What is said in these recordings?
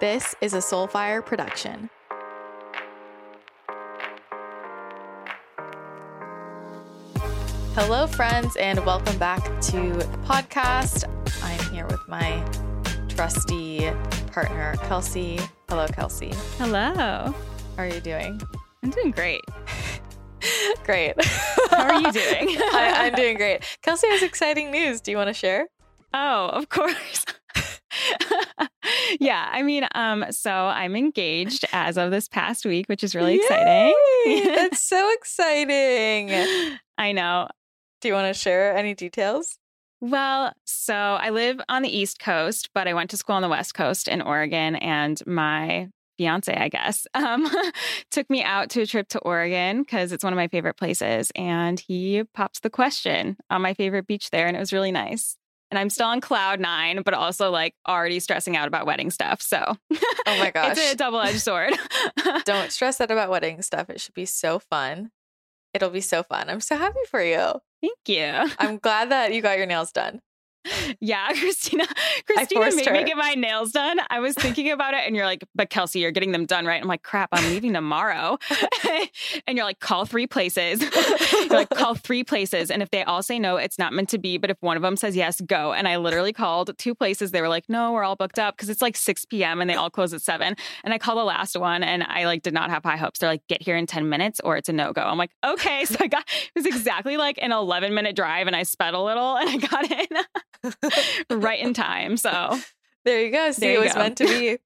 This is a Soulfire production. Hello, friends, and welcome back to the podcast. I'm here with my trusty partner, Kelsey. Hello, Kelsey. Hello. How are you doing? I'm doing great. great. How are you doing? I, I'm doing great. Kelsey has exciting news. Do you want to share? Oh, of course. Yeah, I mean, um, so I'm engaged as of this past week, which is really Yay! exciting. That's so exciting. I know. Do you want to share any details? Well, so I live on the East Coast, but I went to school on the West Coast in Oregon, and my fiance, I guess, um, took me out to a trip to Oregon because it's one of my favorite places. And he popped the question on my favorite beach there, and it was really nice. And I'm still on cloud nine, but also like already stressing out about wedding stuff. So, Oh my gosh. it's a double edged sword. Don't stress out about wedding stuff. It should be so fun. It'll be so fun. I'm so happy for you. Thank you. I'm glad that you got your nails done. Yeah, Christina. Christina made me get my nails done. I was thinking about it, and you're like, "But Kelsey, you're getting them done, right?" I'm like, "Crap, I'm leaving tomorrow." and you're like, "Call three places." you're like, "Call three places," and if they all say no, it's not meant to be. But if one of them says yes, go. And I literally called two places. They were like, "No, we're all booked up," because it's like 6 p.m. and they all close at seven. And I called the last one, and I like did not have high hopes. They're like, "Get here in 10 minutes, or it's a no go." I'm like, "Okay." So I got it was exactly like an 11 minute drive, and I sped a little, and I got in right in time. So There you go. See, There it was go. meant to be.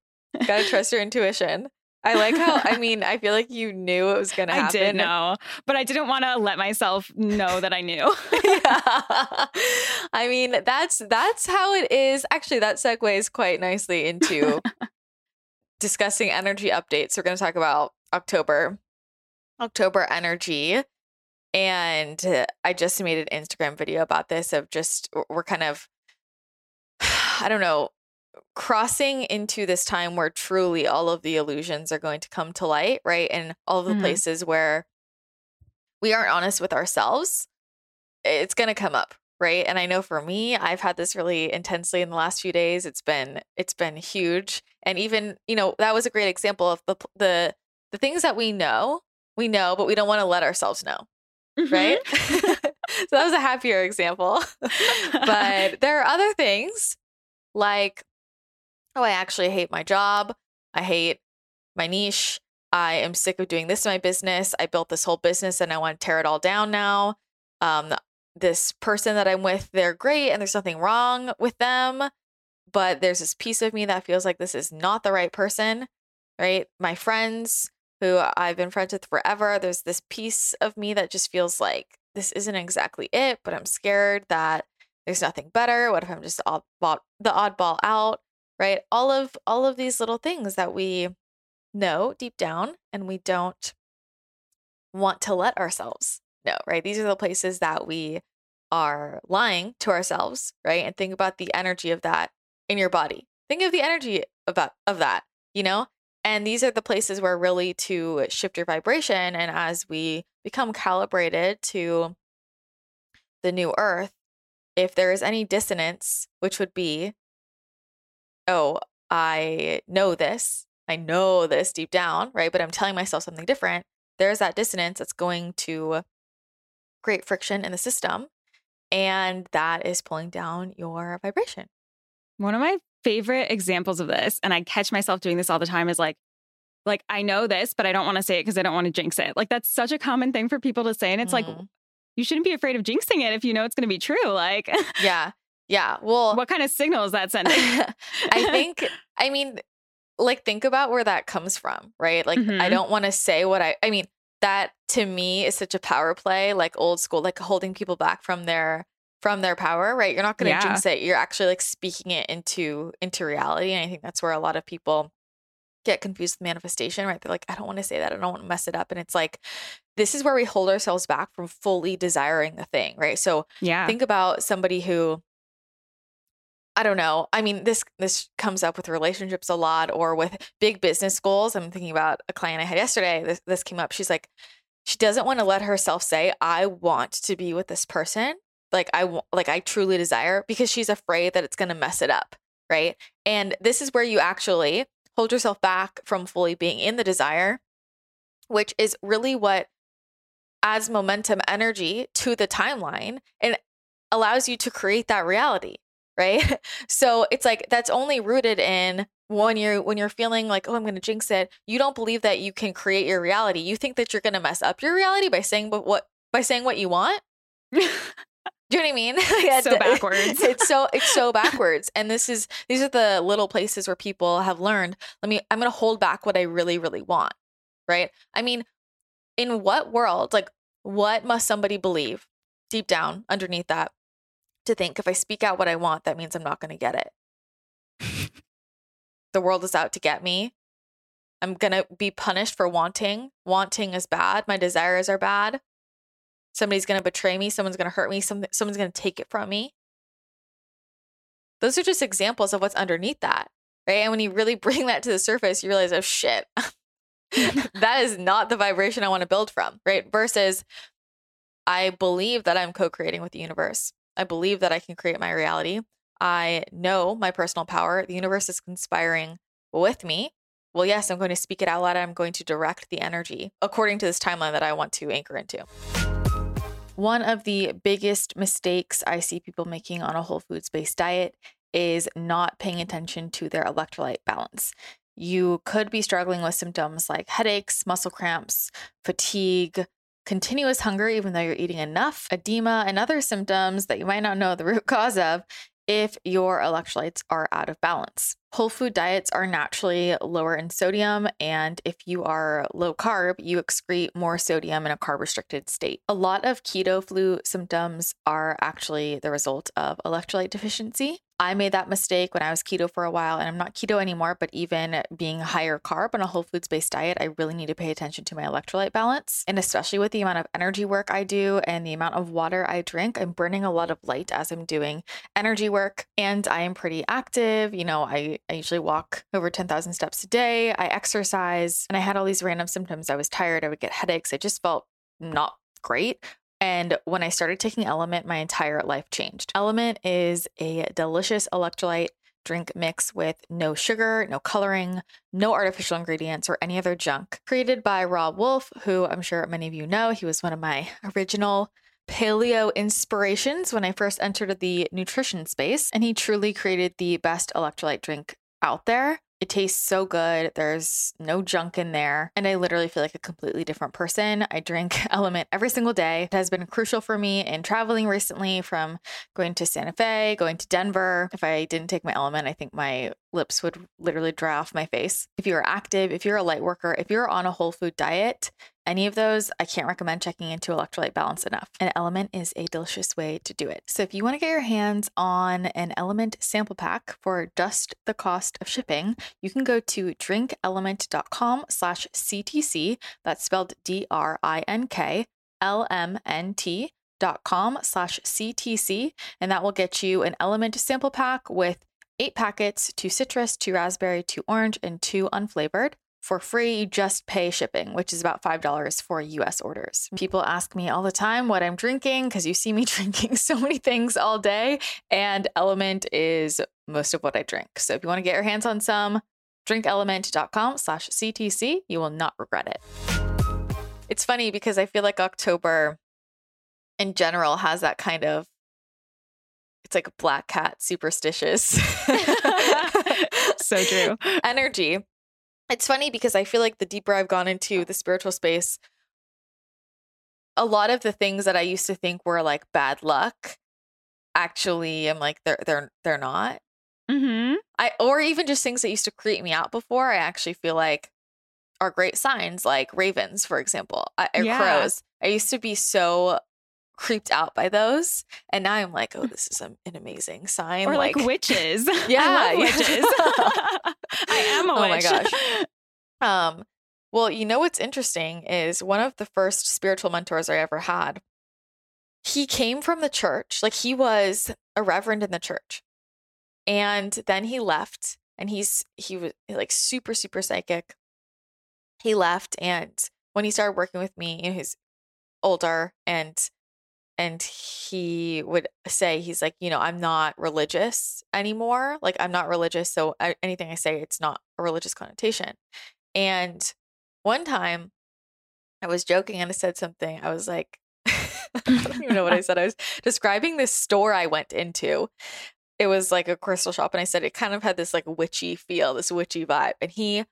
Gotta trust your intuition. I like how, I mean, I feel like you knew it was going to I happen. I did know, but I didn't want to let myself know that I knew. yeah. I mean, that's that's how it is. Actually, that segues quite nicely into discussing energy updates. We're going to talk about October, October energy. And I just made an Instagram video about this of just we're kind of I don't know, crossing into this time where truly all of the illusions are going to come to light, right? And all of the Mhm. places where we aren't honest with ourselves, it's going to come up, right? And I know for me, I've had this really intensely in the last few days. It's been it's been huge. And even, you know, that was a great example of the the the things that we know, we know, but we don't want to let ourselves know, right? Mm-hmm. so that was a happier example. but there are other things like, oh, I actually hate my job. I hate my niche. I am sick of doing this in my business. I built this whole business and I want to tear it all down now. Um, this person that I'm with, they're great and there's nothing wrong with them. But there's this piece of me that feels like this is not the right person, right? My friends who I've been friends with forever, there's this piece of me that just feels like this isn't exactly it, but I'm scared that there's nothing better. What if I'm just oddball, the oddball out, right? All of all of these little things that we know deep down and we don't want to let ourselves know, right? These are the places that we are lying to ourselves, right? And think about the energy of that in your body. Think of the energy about of that, you know? And these are the places where really to shift your vibration and as we become calibrated to the new earth, if there is any dissonance, which would be, oh, I know this, I know this deep down, right? But I'm telling myself something different. There's that dissonance that's going to create friction in the system. And that is pulling down your vibration. One of my favorite examples of this, and I catch myself doing this all the time, is like, like I know this, but I don't want to say it because I don't want to jinx it. Like that's such a common thing for people to say, and it's like Mhm. you shouldn't be afraid of jinxing it if you know it's going to be true. Like, Yeah. Yeah. Well, what kind of signal is that sending? I think, I mean, like, think about where that comes from, right? Like, I Mhm. don't want to say what I, I mean, that to me is such a power play, like old school, like holding people back from their, from their power, right? You're not going to Yeah. jinx it. You're actually like speaking it into, into reality. And I think that's where a lot of people get confused with manifestation, right? They're like, I don't want to say that. I don't want to mess it up. And it's like, this is where we hold ourselves back from fully desiring the thing, right? So yeah. think about somebody who I don't know. I mean, this this comes up with relationships a lot or with big business goals. I'm thinking about a client I had yesterday. This this came up. She's like she doesn't want to let herself say I want to be with this person. Like I like I truly desire because she's afraid that it's going to mess it up, right? And this is where you actually hold yourself back from fully being in the desire, which is really what adds momentum energy to the timeline and allows you to create that reality, right? So it's like that's only rooted in when you're when you're feeling like oh i'm going to jinx it you don't believe that you can create your reality you think that you're going to mess up your reality by saying what, what by saying what you want do you know what i mean so backwards it's so it's so backwards and this is these are the little places where people have learned let me i'm going to hold back what i really really want right i mean in what world like what must somebody believe deep down underneath that to think if i speak out what i want that means i'm not going to get it the world is out to get me. I'm going to be punished for wanting. Wanting is bad. My desires are bad. Somebody's going to betray me. Someone's going to hurt me. Some, someone's going to take it from me. Those are just examples of what's underneath that. Right. And when you really bring that to the surface, you realize, oh shit, that is not the vibration I want to build from. Right. Versus, I believe that I'm co creating with the universe. I believe that I can create my reality. I know my personal power. The universe is conspiring with me. Well, yes, I'm going to speak it out loud. I'm going to direct the energy according to this timeline that I want to anchor into. One of the biggest mistakes I see people making on a whole foods based diet is not paying attention to their electrolyte balance. You could be struggling with symptoms like headaches, muscle cramps, fatigue, continuous hunger, even though you're eating enough, edema, and other symptoms that you might not know the root cause of if your electrolytes are out of balance. Whole food diets are naturally lower in sodium, and if you are low carb, you excrete more sodium in a carb restricted state. A lot of keto flu symptoms are actually the result of electrolyte deficiency. I made that mistake when I was keto for a while, and I'm not keto anymore. But even being higher carb on a whole foods based diet, I really need to pay attention to my electrolyte balance. And especially with the amount of energy work I do and the amount of water I drink, I'm burning a lot of light as I'm doing energy work. And I am pretty active. You know, I, I usually walk over 10,000 steps a day, I exercise, and I had all these random symptoms. I was tired, I would get headaches. I just felt not great. And when I started taking Element, my entire life changed. Element is a delicious electrolyte drink mix with no sugar, no coloring, no artificial ingredients, or any other junk. Created by Robb Wolf, who I'm sure many of you know. He was one of my original paleo inspirations when I first entered the nutrition space, and he truly created the best electrolyte drink out there. It tastes so good. There's no junk in there. And I literally feel like a completely different person. I drink Element every single day. It has been crucial for me in traveling recently from going to Santa Fe, going to Denver. If I didn't take my Element, I think my lips would literally dry off my face. If you're active, if you're a light worker, if you're on a whole food diet, any of those, I can't recommend checking into electrolyte balance enough. An element is a delicious way to do it. So if you want to get your hands on an element sample pack for just the cost of shipping, you can go to drinkelement.com slash CTC. That's spelled D-R-I-N-K L-M-N-T dot com slash CTC. And that will get you an element sample pack with eight packets, two citrus, two raspberry, two orange, and two unflavored for free, you just pay shipping, which is about $5 for US orders. Mm-hmm. People ask me all the time what I'm drinking because you see me drinking so many things all day, and Element is most of what I drink. So if you want to get your hands on some, drinkelement.com slash CTC. You will not regret it. It's funny because I feel like October in general has that kind of it's like a black cat superstitious so true energy it's funny because I feel like the deeper I've gone into the spiritual space, a lot of the things that I used to think were like bad luck, actually, I'm like they're they're they're not. Mm-hmm. I or even just things that used to creep me out before. I actually feel like are great signs, like ravens, for example, or yeah. crows. I used to be so creeped out by those. And now I'm like, oh, this is an amazing sign. Or like, like witches. Yeah. witches. I am a witch. Oh my gosh. Um, well, you know what's interesting is one of the first spiritual mentors I ever had. He came from the church, like he was a reverend in the church. And then he left and he's he was like super super psychic. He left and when he started working with me, you know, he's older and and he would say he's like you know i'm not religious anymore like i'm not religious so I, anything i say it's not a religious connotation. And one time i was joking and i said something i was like i don't even know what i said i was describing this store i went into. It was like a crystal shop and i said it kind of had this like witchy feel this witchy vibe and he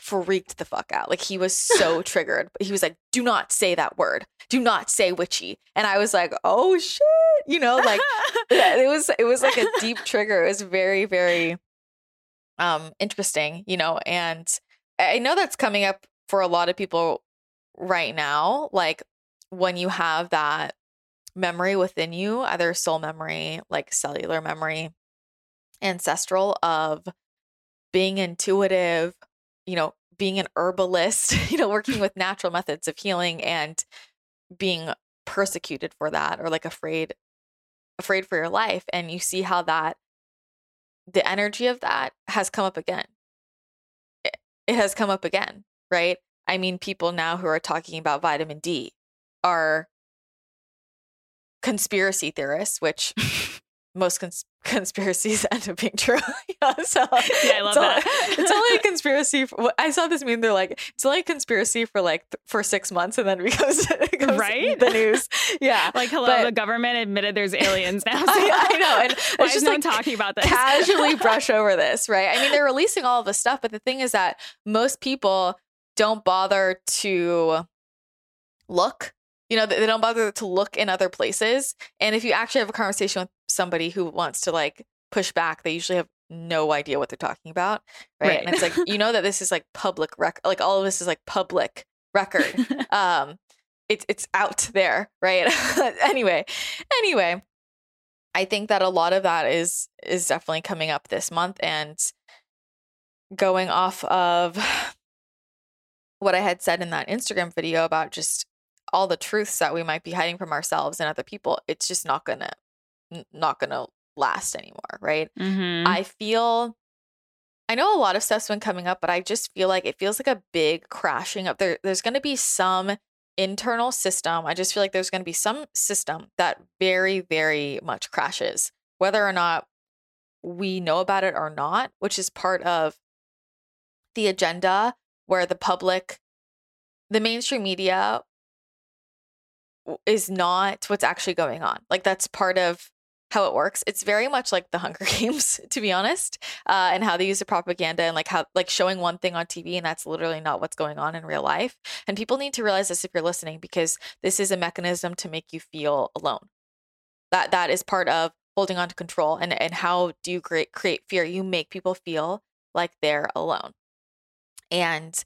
freaked the fuck out. Like he was so triggered. He was like, "Do not say that word. Do not say witchy." And I was like, "Oh shit!" You know, like yeah, it was it was like a deep trigger. It was very very um interesting, you know, and I know that's coming up for a lot of people right now. Like when you have that memory within you, either soul memory, like cellular memory, ancestral of being intuitive, you know, being an herbalist, you know, working with natural methods of healing and being persecuted for that or like afraid afraid for your life and you see how that the energy of that has come up again. It, it has come up again, right? I mean, people now who are talking about vitamin D are conspiracy theorists, which most cons- conspiracies end up being true. yeah, so yeah, I love it's that. Only, it's only a conspiracy. For, I saw this meme. They're like, it's only a conspiracy for like th- for six months, and then it becomes right the news. Yeah, like hello, but, the government admitted there's aliens now. So I, I, know, and it's just no like talking about this? casually brush over this, right? I mean, they're releasing all of this stuff, but the thing is that most people don't bother to look you know they don't bother to look in other places. And if you actually have a conversation with somebody who wants to like push back they usually have no idea what they're talking about right, Right. and it's like you know that this is like public record like all of this is like public record. Um it's it's out there right? Anyway anyway i think that a lot of that is is definitely coming up this month and going off of what i had said in that instagram video about just all the truths that we might be hiding from ourselves and other people it's just not gonna n- not gonna last anymore right Mhm. I feel I know a lot of stuff's been coming up, but I just feel like it feels like a big crashing up. There there's gonna be some internal system. I just feel like there's gonna be some system that very, very much crashes, whether or not we know about it or not, which is part of the agenda where the public the mainstream media is not what's actually going on. Like that's part of how it works. It's very much like the Hunger Games, to be honest, uh, and how they use the propaganda and like how like showing one thing on TV and that's literally not what's going on in real life. And people need to realize this if you're listening because this is a mechanism to make you feel alone. That that is part of holding on to control and and how do you create create fear? You make people feel like they're alone. And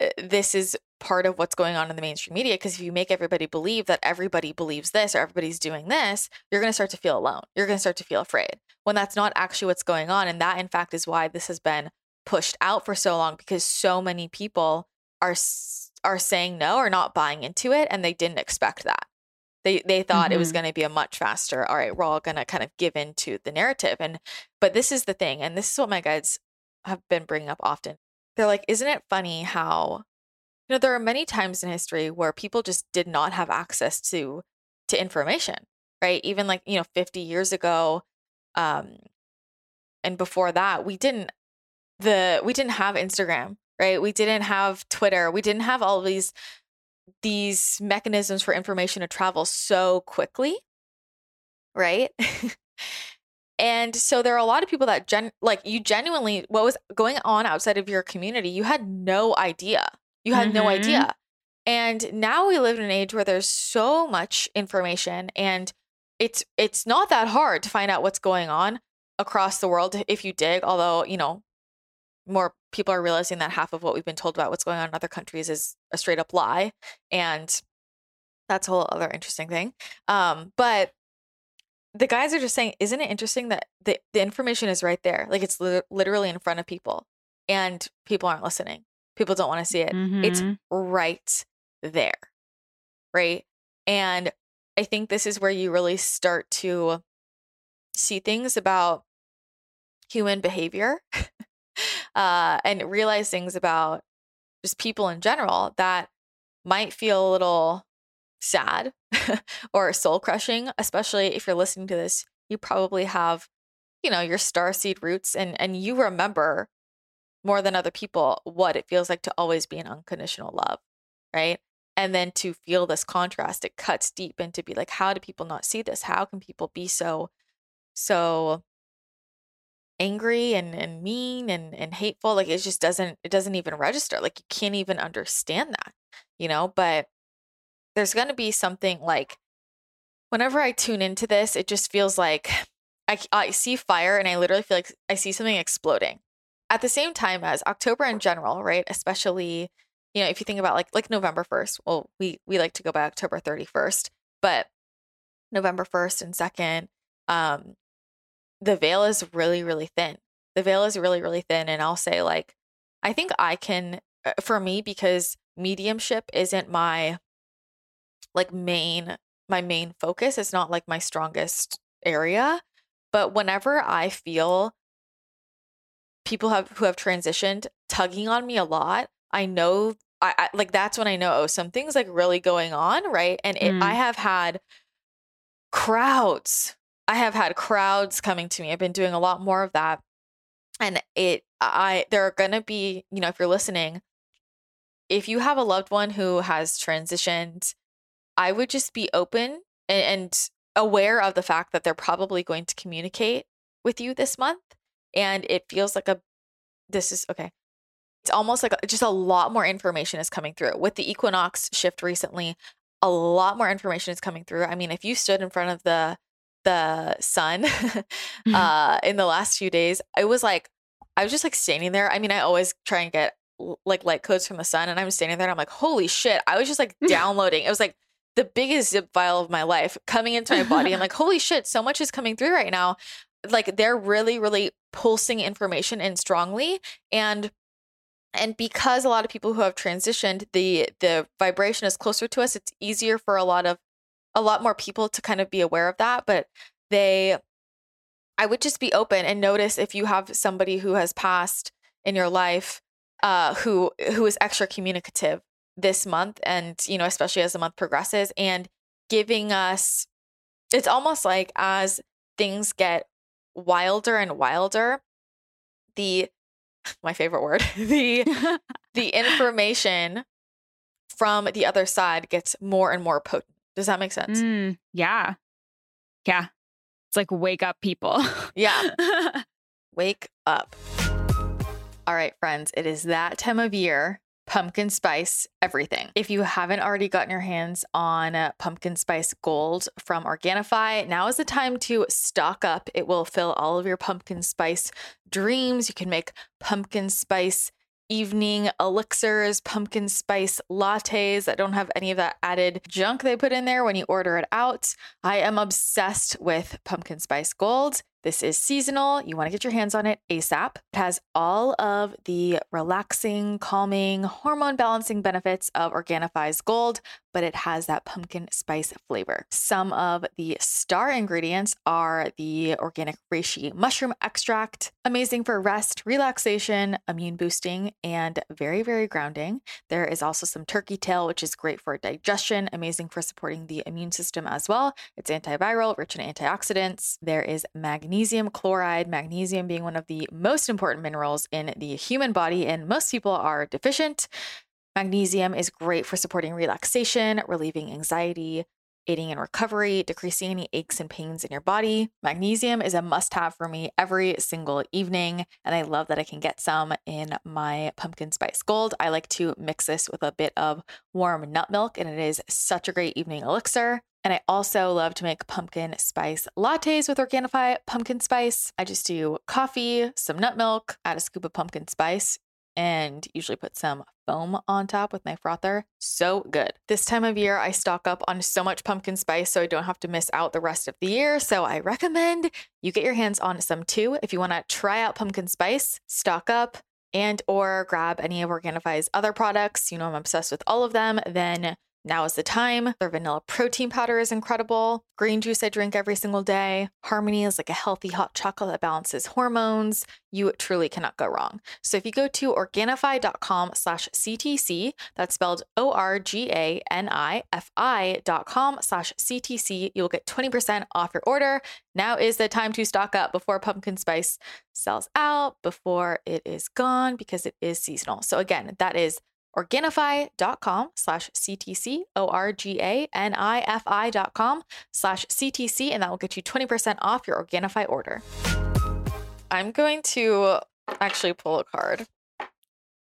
uh, this is part of what's going on in the mainstream media because if you make everybody believe that everybody believes this or everybody's doing this, you're going to start to feel alone. You're going to start to feel afraid when that's not actually what's going on. And that, in fact, is why this has been pushed out for so long because so many people are are saying no or not buying into it, and they didn't expect that. They they thought it was Mhm. going to be a much faster. All right, we're all going to kind of give into the narrative, and but this is the thing, and this is what my guides have been bringing up often. They're like, isn't it funny how you know there are many times in history where people just did not have access to to information right? Even like you know 50 years ago um and before that we didn't the we didn't have instagram right? We didn't have twitter. We didn't have all these these mechanisms for information to travel so quickly right? And so there are a lot of people that gen like you genuinely what was going on outside of your community you had no idea you had no Mhm. idea. And now we live in an age where there's so much information and it's it's not that hard to find out what's going on across the world if you dig although you know more people are realizing that half of what we've been told about what's going on in other countries is a straight up lie and that's a whole other interesting thing. Um but the guys are just saying isn't it interesting that the, the information is right there? Like it's li- literally in front of people and people aren't listening people don't want to see it it's Mhm. right there. Right. And I think this is where you really start to see things about human behavior uh, and realize things about just people in general that might feel a little sad or soul crushing, especially if you're listening to this, you probably have, you know, your star seed roots and and you remember more than other people what it feels like to always be in unconditional love, right? And then to feel this contrast, it cuts deep into be like, how do people not see this? How can people be so, so angry and, and mean and, and hateful? Like it just doesn't, it doesn't even register. Like you can't even understand that, you know? But there's going to be something like whenever I tune into this, it just feels like I, I see fire and I literally feel like I see something exploding at the same time as October in general, right? Especially, you know, if you think about like like November 1st, well, we we like to go by October 31st, but November 1st and 2nd, um, the veil is really, really thin. The veil is really, really thin. And I'll say, like, I think I can, uh, for me, because mediumship isn't my like main, my main focus. It's not like my strongest area. But whenever I feel people have who have transitioned tugging on me a lot, I know I, I like that's when I know oh something's like really going on, right? And it, mm. I have had crowds. I have had crowds coming to me. I've been doing a lot more of that. And it I there are going to be, you know, if you're listening, if you have a loved one who has transitioned, I would just be open and, and aware of the fact that they're probably going to communicate with you this month and it feels like a this is okay. It's almost like just a lot more information is coming through. With the equinox shift recently a lot more information is coming through. I mean if you stood in front of the the sun mm-hmm. uh in the last few days it was like i was just like standing there. I mean i always try and get like light codes from the sun and i'm standing there and i'm like holy shit. I was just like downloading. It was like the biggest zip file of my life coming into my body. I'm like holy shit so much is coming through right now. Like they're really really pulsing information in strongly and and because a lot of people who have transitioned the the vibration is closer to us it's easier for a lot of a lot more people to kind of be aware of that but they i would just be open and notice if you have somebody who has passed in your life uh who who is extra communicative this month and you know especially as the month progresses and giving us it's almost like as things get wilder and wilder, the my favorite word, the the information from the other side gets more and more potent. Does that make sense? Mm, yeah. Yeah. It's like wake up people. yeah. wake up. All right, friends, it is that time of year pumpkin spice everything. If you haven't already gotten your hands on uh, pumpkin spice gold from Organifi, now is the time to stock up. It will fill all of your pumpkin spice dreams. You can make pumpkin spice evening elixirs, pumpkin spice lattes that don't have any of that added junk they put in there when you order it out. I am obsessed with pumpkin spice gold. This is seasonal. You want to get your hands on it ASAP. It has all of the relaxing, calming, hormone balancing benefits of Organifi's Gold, but it has that pumpkin spice flavor. Some of the star ingredients are the organic reishi mushroom extract, amazing for rest, relaxation, immune boosting, and very, very grounding. There is also some turkey tail, which is great for digestion, amazing for supporting the immune system as well. It's antiviral, rich in antioxidants. There is magnesium chloride, magnesium being one of the most important minerals in the human body, and most people are deficient. Magnesium is great for supporting relaxation, relieving anxiety, aiding in recovery, decreasing any aches and pains in your body. Magnesium is a must have for me every single evening, and I love that I can get some in my pumpkin spice gold. I like to mix this with a bit of warm nut milk, and it is such a great evening elixir. And I also love to make pumpkin spice lattes with Organifi pumpkin spice. I just do coffee, some nut milk, add a scoop of pumpkin spice, and usually put some foam on top with my frother. So good. This time of year, I stock up on so much pumpkin spice so I don't have to miss out the rest of the year. So I recommend you get your hands on some too. If you want to try out pumpkin spice, stock up and or grab any of Organifi's other products. You know, I'm obsessed with all of them. Then Now is the time. Their vanilla protein powder is incredible. Green juice I drink every single day. Harmony is like a healthy hot chocolate that balances hormones. You truly cannot go wrong. So if you go to organifi.com slash CTC, that's spelled O-R-G-A-N-I-F-I dot com slash CTC, you'll get 20% off your order. Now is the time to stock up before pumpkin spice sells out, before it is gone, because it is seasonal. So again, that is Organifi.com slash CTC, O R G A N I F I.com slash CTC, and that will get you 20% off your Organifi order. I'm going to actually pull a card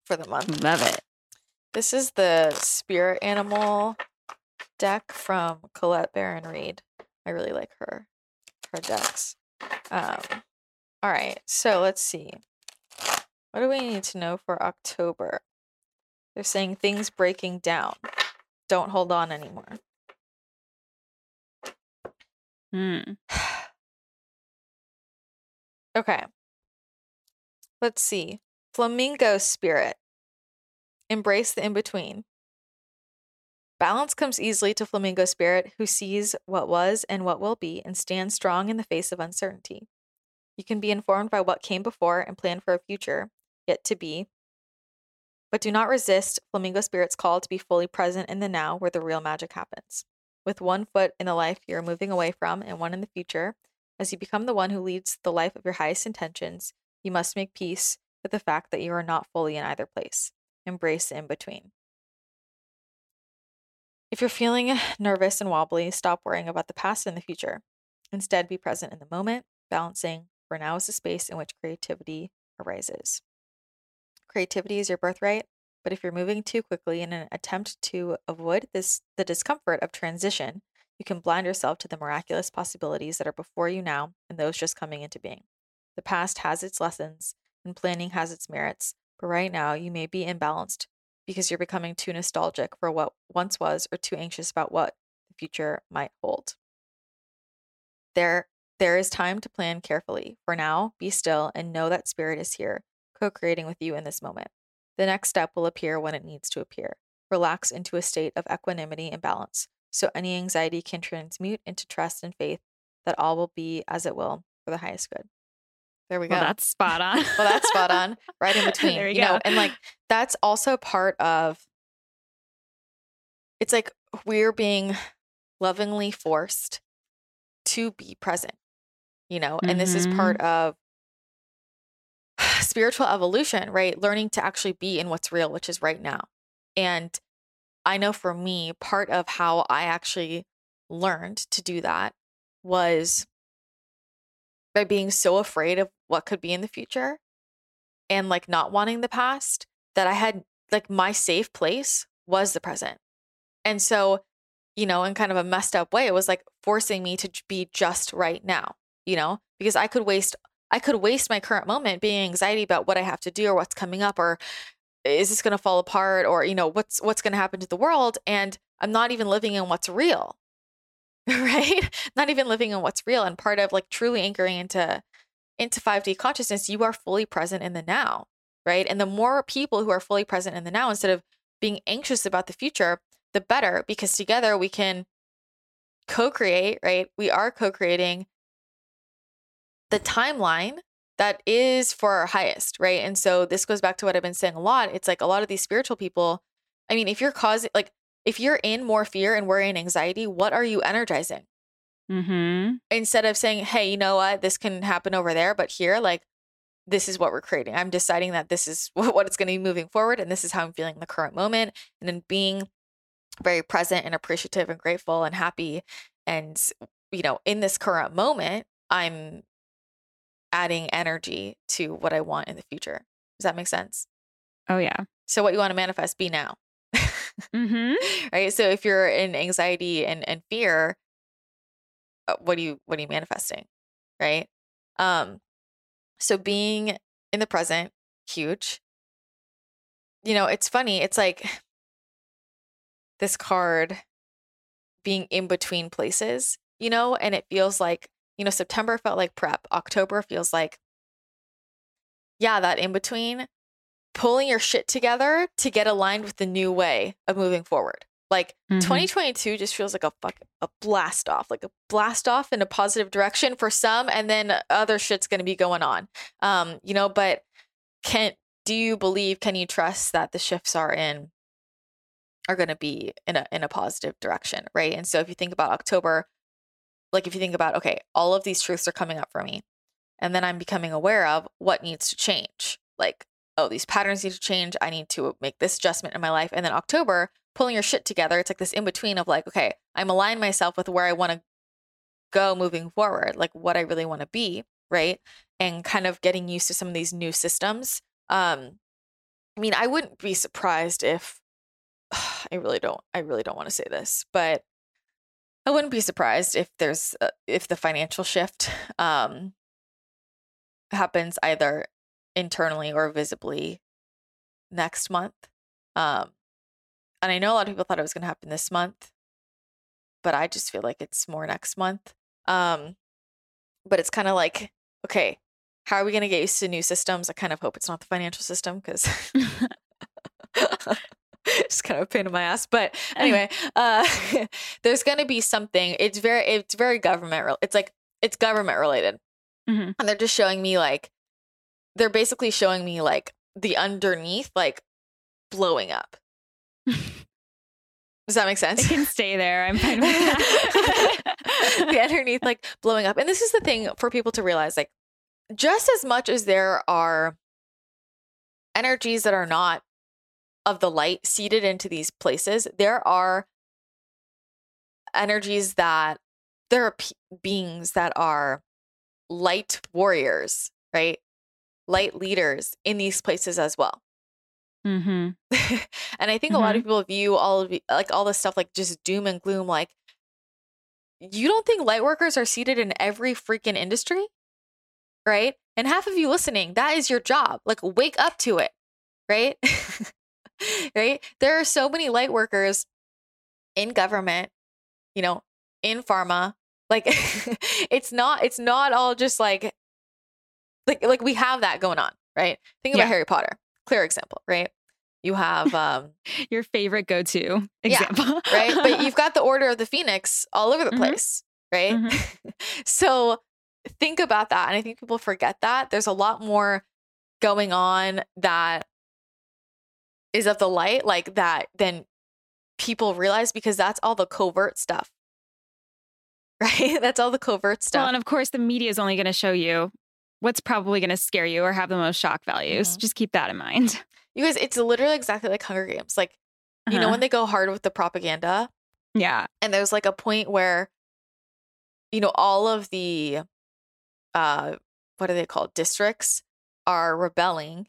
for the month. Love it. This is the spirit animal deck from Colette Baron Reid. I really like her her decks. Um, all right, so let's see. What do we need to know for October? They're saying things breaking down. Don't hold on anymore. Hmm. Okay. Let's see. Flamingo spirit. Embrace the in between. Balance comes easily to flamingo spirit who sees what was and what will be and stands strong in the face of uncertainty. You can be informed by what came before and plan for a future yet to be but do not resist Flamingo Spirit's call to be fully present in the now where the real magic happens. With one foot in the life you're moving away from and one in the future, as you become the one who leads the life of your highest intentions, you must make peace with the fact that you are not fully in either place. Embrace the in between. If you're feeling nervous and wobbly, stop worrying about the past and the future. Instead, be present in the moment, balancing, for now is the space in which creativity arises. Creativity is your birthright, but if you're moving too quickly in an attempt to avoid this the discomfort of transition, you can blind yourself to the miraculous possibilities that are before you now and those just coming into being. The past has its lessons and planning has its merits, but right now you may be imbalanced because you're becoming too nostalgic for what once was or too anxious about what the future might hold. There there is time to plan carefully. For now, be still and know that spirit is here co creating with you in this moment. The next step will appear when it needs to appear. Relax into a state of equanimity and balance, so any anxiety can transmute into trust and faith that all will be as it will for the highest good. There we go. Well, that's spot on. well, that's spot on. Right in between. there we you go. know, and like that's also part of it's like we're being lovingly forced to be present, you know, and this is part mm-hmm. of spiritual evolution, right? Learning to actually be in what's real, which is right now. And I know for me, part of how I actually learned to do that was by being so afraid of what could be in the future and like not wanting the past that I had like my safe place was the present. And so, you know, in kind of a messed up way, it was like forcing me to be just right now, you know, because I could waste I could waste my current moment being anxiety about what I have to do or what's coming up or is this going to fall apart or you know what's what's going to happen to the world and I'm not even living in what's real. right? Not even living in what's real and part of like truly anchoring into into 5D consciousness, you are fully present in the now, right? And the more people who are fully present in the now instead of being anxious about the future, the better because together we can co-create, right? We are co-creating the timeline that is for our highest, right? And so this goes back to what I've been saying a lot. It's like a lot of these spiritual people, I mean, if you're causing like if you're in more fear and worry and anxiety, what are you energizing? Mm-hmm. Instead of saying, "Hey, you know what? This can happen over there, but here like this is what we're creating. I'm deciding that this is what it's going to be moving forward and this is how I'm feeling in the current moment." And then being very present and appreciative and grateful and happy and you know, in this current moment, I'm adding energy to what I want in the future. Does that make sense? Oh yeah. So what you want to manifest, be now. Mm-hmm. right? So if you're in anxiety and, and fear, uh, what do you what are you manifesting? Right? Um so being in the present, huge. You know, it's funny. It's like this card being in between places, you know, and it feels like, you know, September felt like prep. October feels like, yeah, that in between, pulling your shit together to get aligned with the new way of moving forward. Like Mhm. 2022 just feels like a fuck a blast off, like a blast off in a positive direction for some, and then other shit's gonna be going on. Um, you know, but can do you believe, can you trust that the shifts are in are gonna be in a in a positive direction, right? And so if you think about October, like if you think about, okay, all of these truths are coming up for me, and then I'm becoming aware of what needs to change. Like, oh, these patterns need to change. I need to make this adjustment in my life. And then October, pulling your shit together, it's like this in between of like, okay, I'm aligned myself with where I want to go moving forward, like what I really want to be, right? And kind of getting used to some of these new systems. Um, I mean, I wouldn't be surprised if I really don't. I really don't want to say this, but I wouldn't be surprised if there's uh, if the financial shift um, happens either internally or visibly next month. Um, and I know a lot of people thought it was going to happen this month, but I just feel like it's more next month. Um, but it's kind of like, okay, how are we going to get used to new systems? I kind of hope it's not the financial system because just kind of a pain in my ass. But anyway, uh, there's going to be something. It's very, it's very government. It's like it's government related, Mhm. and they're just showing me like, they're basically showing me like the underneath, like blowing up. Does that make sense? It can stay there. I'm fine with that. the underneath like blowing up. And this is the thing for people to realize like just as much as there are energies that are not of the light seeded into these places, there are energies that there are p- beings that are light warriors, right? Light leaders in these places as well. hmm and I think a lot of people view all of like all this stuff like just doom and gloom. Like, you don't think light workers are seated in every freaking industry, right? And half of you listening, that is your job. Like, wake up to it, right? right? There are so many light workers in government, you know, in pharma. Like, it's not. It's not all just like, like, like we have that going on, right? Think about Yeah. Harry Potter. Clear example, right? You have um Your favorite go to Yeah, example. right? But you've got the Order of the Phoenix all over the Mhm. place, right? Mhm. so think about that. And I think people forget that. There's a lot more going on that is of the light, like that, then people realize because that's all the covert stuff. Right? That's all the covert Well, stuff. and of course, the media is only going to show you what's probably going to scare you or have the most shock values. Mhm. Just keep that in mind. you guys, it's literally exactly like Hunger Games. Like, you know, Uh-huh. when they go hard with the propaganda, yeah. and there's like a point where you know all of the uh what are they called districts are rebelling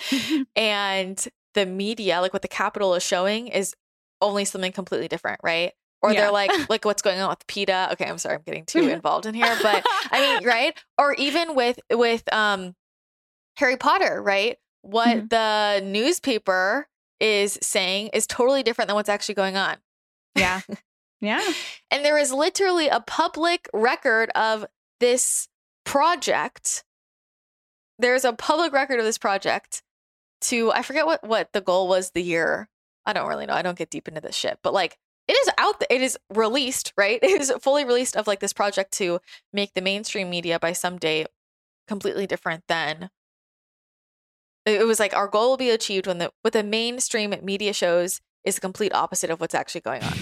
and the media like what the Capitol is showing is only something completely different right or Yeah. they're like like what's going on with Peeta okay I'm sorry I'm getting too involved in here but I mean right or even with with um Harry Potter right what Mhm. the newspaper is saying is totally different than what's actually going on yeah. Yeah. and there is literally a public record of this project. There's a public record of this project to I forget what what the goal was the year. I don't really know. I don't get deep into this shit. But like it is out th- it is released, right? It is fully released of like this project to make the mainstream media by some date completely different than it was like our goal will be achieved when the what the mainstream media shows is the complete opposite of what's actually going on.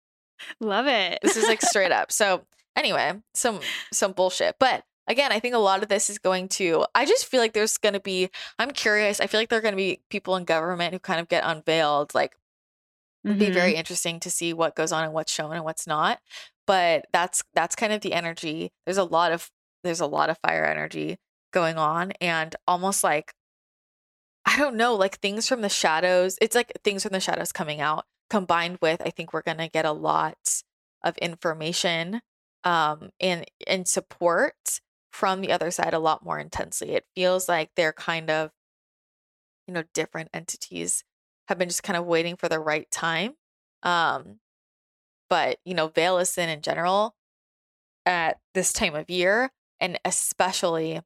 Love it. This is like straight up. So anyway, some some bullshit. But again, I think a lot of this is going to I just feel like there's gonna be I'm curious. I feel like there are gonna be people in government who kind of get unveiled. Like it'd be very interesting to see what goes on and what's shown and what's not. But that's that's kind of the energy. There's a lot of there's a lot of fire energy going on and almost like I don't know, like things from the shadows. It's like things from the shadows coming out combined with I think we're going to get a lot of information um and and support from the other side a lot more intensely. It feels like they're kind of you know different entities have been just kind of waiting for the right time. Um but you know Veilison in in general at this time of year and especially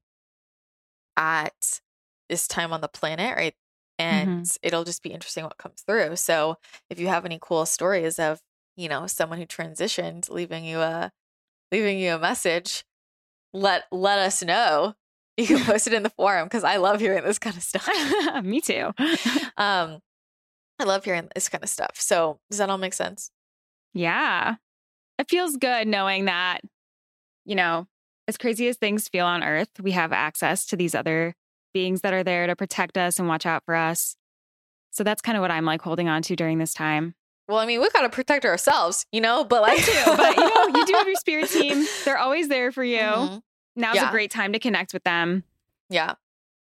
at this time on the planet, right? and it'll just be interesting what comes through. So if you have any cool stories of, you know, someone who transitioned leaving you a leaving you a message, let let us know. You can post it in the forum because I love hearing this kind of stuff. Me too. Um, I love hearing this kind of stuff. So does that all make sense? Yeah. It feels good knowing that, you know, as crazy as things feel on earth, we have access to these other beings that are there to protect us and watch out for us. So that's kind of what I'm like holding on to during this time. Well, I mean, we've got to protect ourselves, you know, but like, too, but you know, you do have your spirit team. They're always there for you. Mhm. Now's Yeah. a great time to connect with them. Yeah.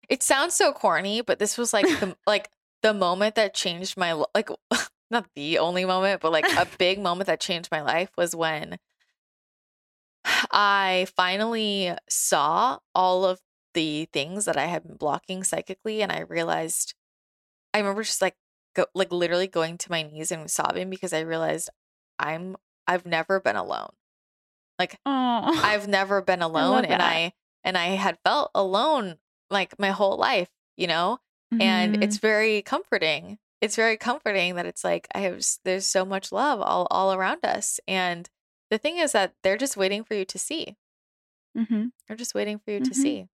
It sounds so corny, but this was like the like the moment that changed my like not the only moment, but like a big moment that changed my life was when I finally saw all of the things that I had been blocking psychically and I realized I remember just like go, like literally going to my knees and sobbing because I realized I'm I've never been alone. Like Oh, I've never been alone and that. I and I had felt alone like my whole life, you know? And it's very comforting. It's very comforting that it's like I have there's so much love all all around us. And the thing is that they're just waiting for you to see. Mm-hmm. They're just waiting for you to Mhm. see.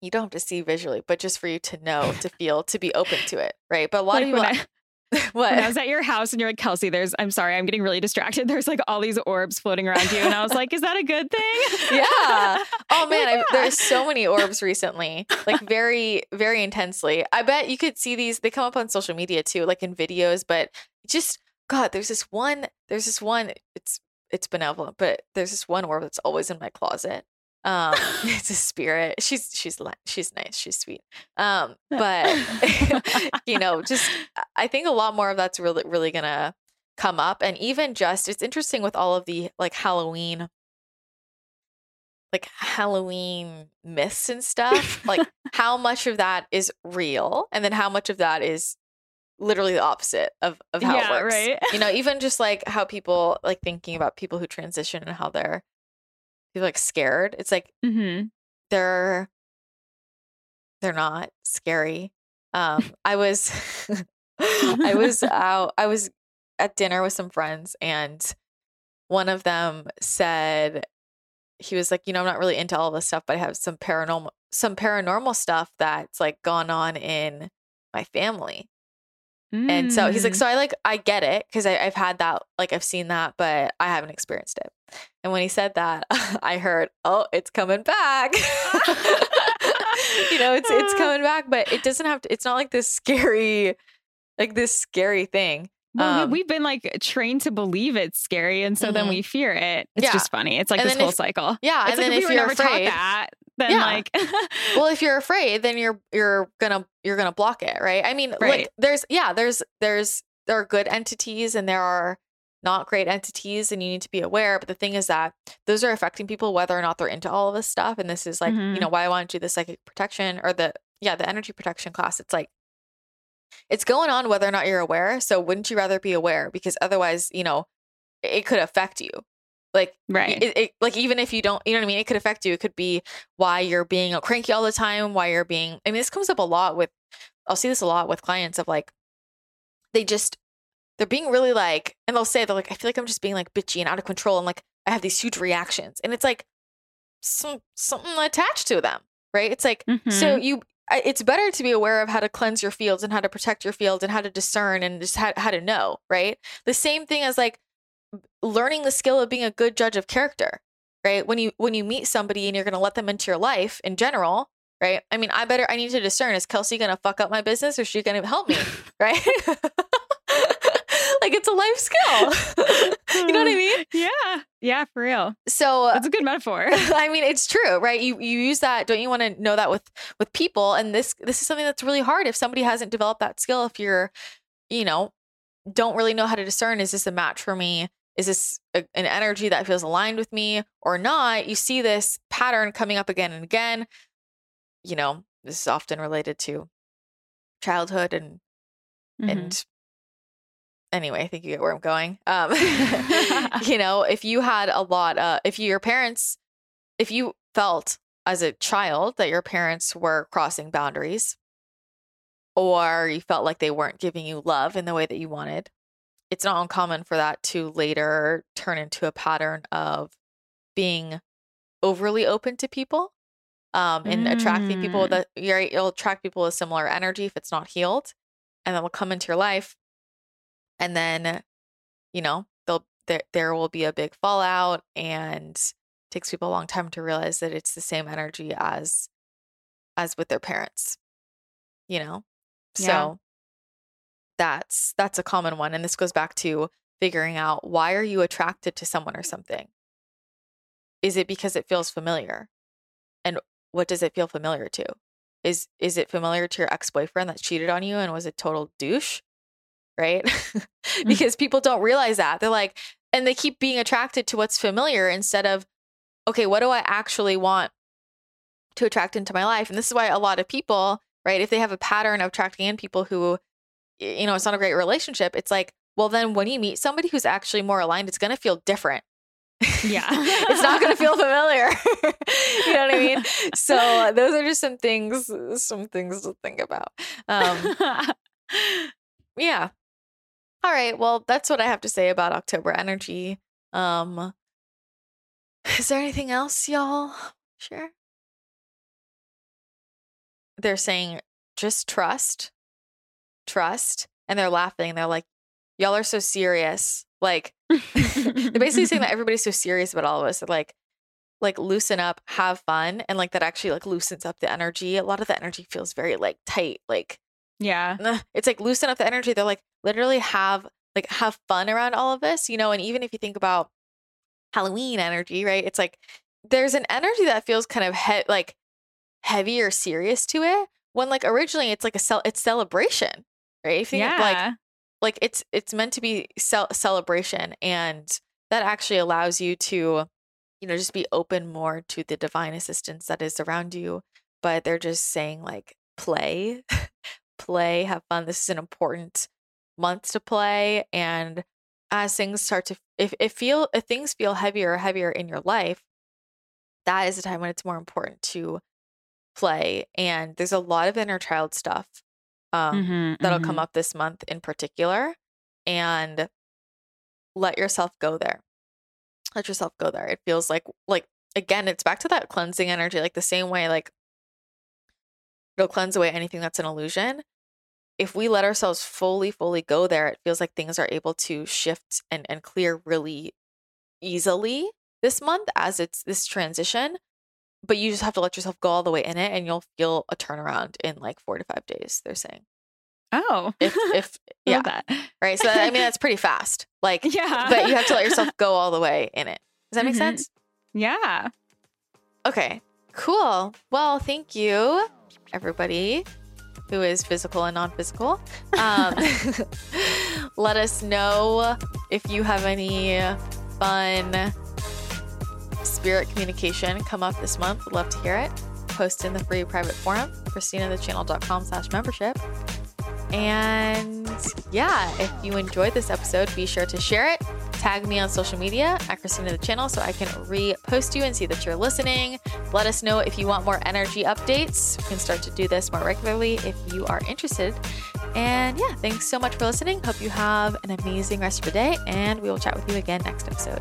You don't have to see visually, but just for you to know, to feel, to be open to it, right? But a lot like of when people, I, what? when I was at your house and you're like, Kelsey, there's, I'm sorry, I'm getting really distracted. There's like all these orbs floating around you. And I was like, is that a good thing? Yeah. Oh man, I, there's so many orbs recently, like very, very intensely. I bet you could see these. They come up on social media too, like in videos. But just God, there's this one. There's this one. It's it's benevolent, but there's this one orb that's always in my closet. Um, it's a spirit. She's she's she's nice. She's sweet. Um, but you know, just I think a lot more of that's really really gonna come up, and even just it's interesting with all of the like Halloween like Halloween myths and stuff, like how much of that is real and then how much of that is literally the opposite of, of how Yeah, it works. right. You know, even just like how people like thinking about people who transition and how they're like scared. It's like mm-hmm. they're they're not scary. Um I was I was out I was at dinner with some friends and one of them said he was like, you know, I'm not really into all this stuff, but I have some paranormal some paranormal stuff that's like gone on in my family. And so he's like, Mm. so I like I get it because I've had that, like I've seen that, but I haven't experienced it. And when he said that, I heard, oh, it's coming back. you know, it's it's coming back, but it doesn't have to. It's not like this scary, like this scary thing. Well, um, we, we've been like trained to believe it's scary, and so then Mhm. we fear it. It's Yeah. just funny. It's like And this whole if- cycle. Yeah, It's and like then if if we you're never taught afraid, that, then Yeah. like, well, if you're afraid, then you're you're gonna you're gonna block it, right? I mean, Right. like there's yeah, there's there's there are good entities and there are not great entities, and you need to be aware. But the thing is that those are affecting people whether or not they're into all of this stuff. And this is like you Mhm. know why I want to do the psychic protection or the yeah the energy protection class. It's like it's going on whether or not you're aware. So wouldn't you rather be aware because otherwise you know it, it could affect you. Like right. it, it, like even if you don't you know what i mean it could affect you it could be why you're being cranky all the time why you're being i mean this comes up a lot with i'll see this a lot with clients of like they just they're being really like and they'll say they're like i feel like i'm just being like bitchy and out of control and like i have these huge reactions. And it's like some something attached to them right? It's like so Mhm. you it's better to be aware of how to cleanse your fields and how to protect your fields and how to discern and just how, how to know right? The same thing as like learning the skill of being a good judge of character right? When you when you meet somebody and you're going to let them into your life in general right? I mean i better i need to discern is kelsey going to fuck up my business or is she going to help me right like it's a life skill you know what i mean yeah. Yeah, for real. so That's a good metaphor. I mean, it's true, right? You you use that. Don't you want to know that with with people? And this this is something that's really hard if somebody hasn't developed that skill. If you're, you know, don't really know how to discern, is this a match for me? Is this a, an energy that feels aligned with me or not? You see this pattern coming up again and again. You know, this is often related to childhood and Mhm. and anyway, I think you get where I'm going. Um, you know, if you had a lot, uh, if your parents, if you felt as a child that your parents were crossing boundaries, or you felt like they weren't giving you love in the way that you wanted, it's not uncommon for that to later turn into a pattern of being overly open to people um, and attracting people Mm. that you'll attract people with similar energy if it's not healed, and then will come into your life, and then you know they'll there there will be a big fallout, and it takes people a long time to realize that it's the same energy as as with their parents, you know. Yeah. So that's that's a common one, and this goes back to figuring out why are you attracted to someone or something. Is it because it feels familiar? And what does it feel familiar to? Is is it familiar to your ex-boyfriend that cheated on you and was a total douche? Right? because people don't realize that. They're like and they keep being attracted to what's familiar instead of okay, what do I actually want to attract into my life? And this is why a lot of people, right, if they have a pattern of attracting in people who you know, it's not a great relationship, it's like, well then when you meet somebody who's actually more aligned, it's going to feel different. Yeah. it's not going to feel familiar. you know what I mean? So those are just some things, some things to think about. Um, yeah. All right. Well, that's what I have to say about October energy. Um, is there anything else, y'all? Sure. They're saying just trust, trust, and they're laughing. They're like, y'all are so serious. Like, they're basically saying that everybody's so serious about all of us. Like, like loosen up, have fun, and like that actually like loosens up the energy. A lot of the energy feels very like tight. Like yeah. Uh, it's like loosen up the energy. They're like literally have like have fun around all of this, you know. And even if you think about Halloween energy, right? It's like there's an energy that feels kind of he- like heavy or serious to it. When like originally it's like a cel- it's celebration, right? If you think of, like Yeah. like it's it's meant to be cel- celebration and that actually allows you to you know just be open more to the divine assistance that is around you but they're just saying like play play have fun this is an important month to play and as things start to if if feel if things feel heavier or heavier in your life that is a time when it's more important to play and there's a lot of inner child stuff um Mhm, that'll come mhm. up this month in particular and let yourself go there let yourself go there it feels like like again it's back to that cleansing energy like the same way like it'll cleanse away anything that's an illusion if we let ourselves fully fully go there it feels like things are able to shift and and clear really easily this month as it's this transition but you just have to let yourself go all the way in it and you'll feel a turnaround in like 4 to 5 days they're saying Oh. if if yeah that. right so i mean that's pretty fast like Yeah. but you have to let yourself go all the way in it does that make Mhm. sense Yeah. okay cool. Well thank you everybody who is physical and non-physical. Um, let us know if you have any fun spirit communication come up this month. Would love to hear it. Post in the free private forum christinathechannel.com slash membership and yeah, if you enjoyed this episode, be sure to share it. Tag me on social media at Christina the Channel so I can repost you and see that you're listening. Let us know if you want more energy updates. We can start to do this more regularly if you are interested. And yeah, thanks so much for listening. Hope you have an amazing rest of your day, and we will chat with you again next episode.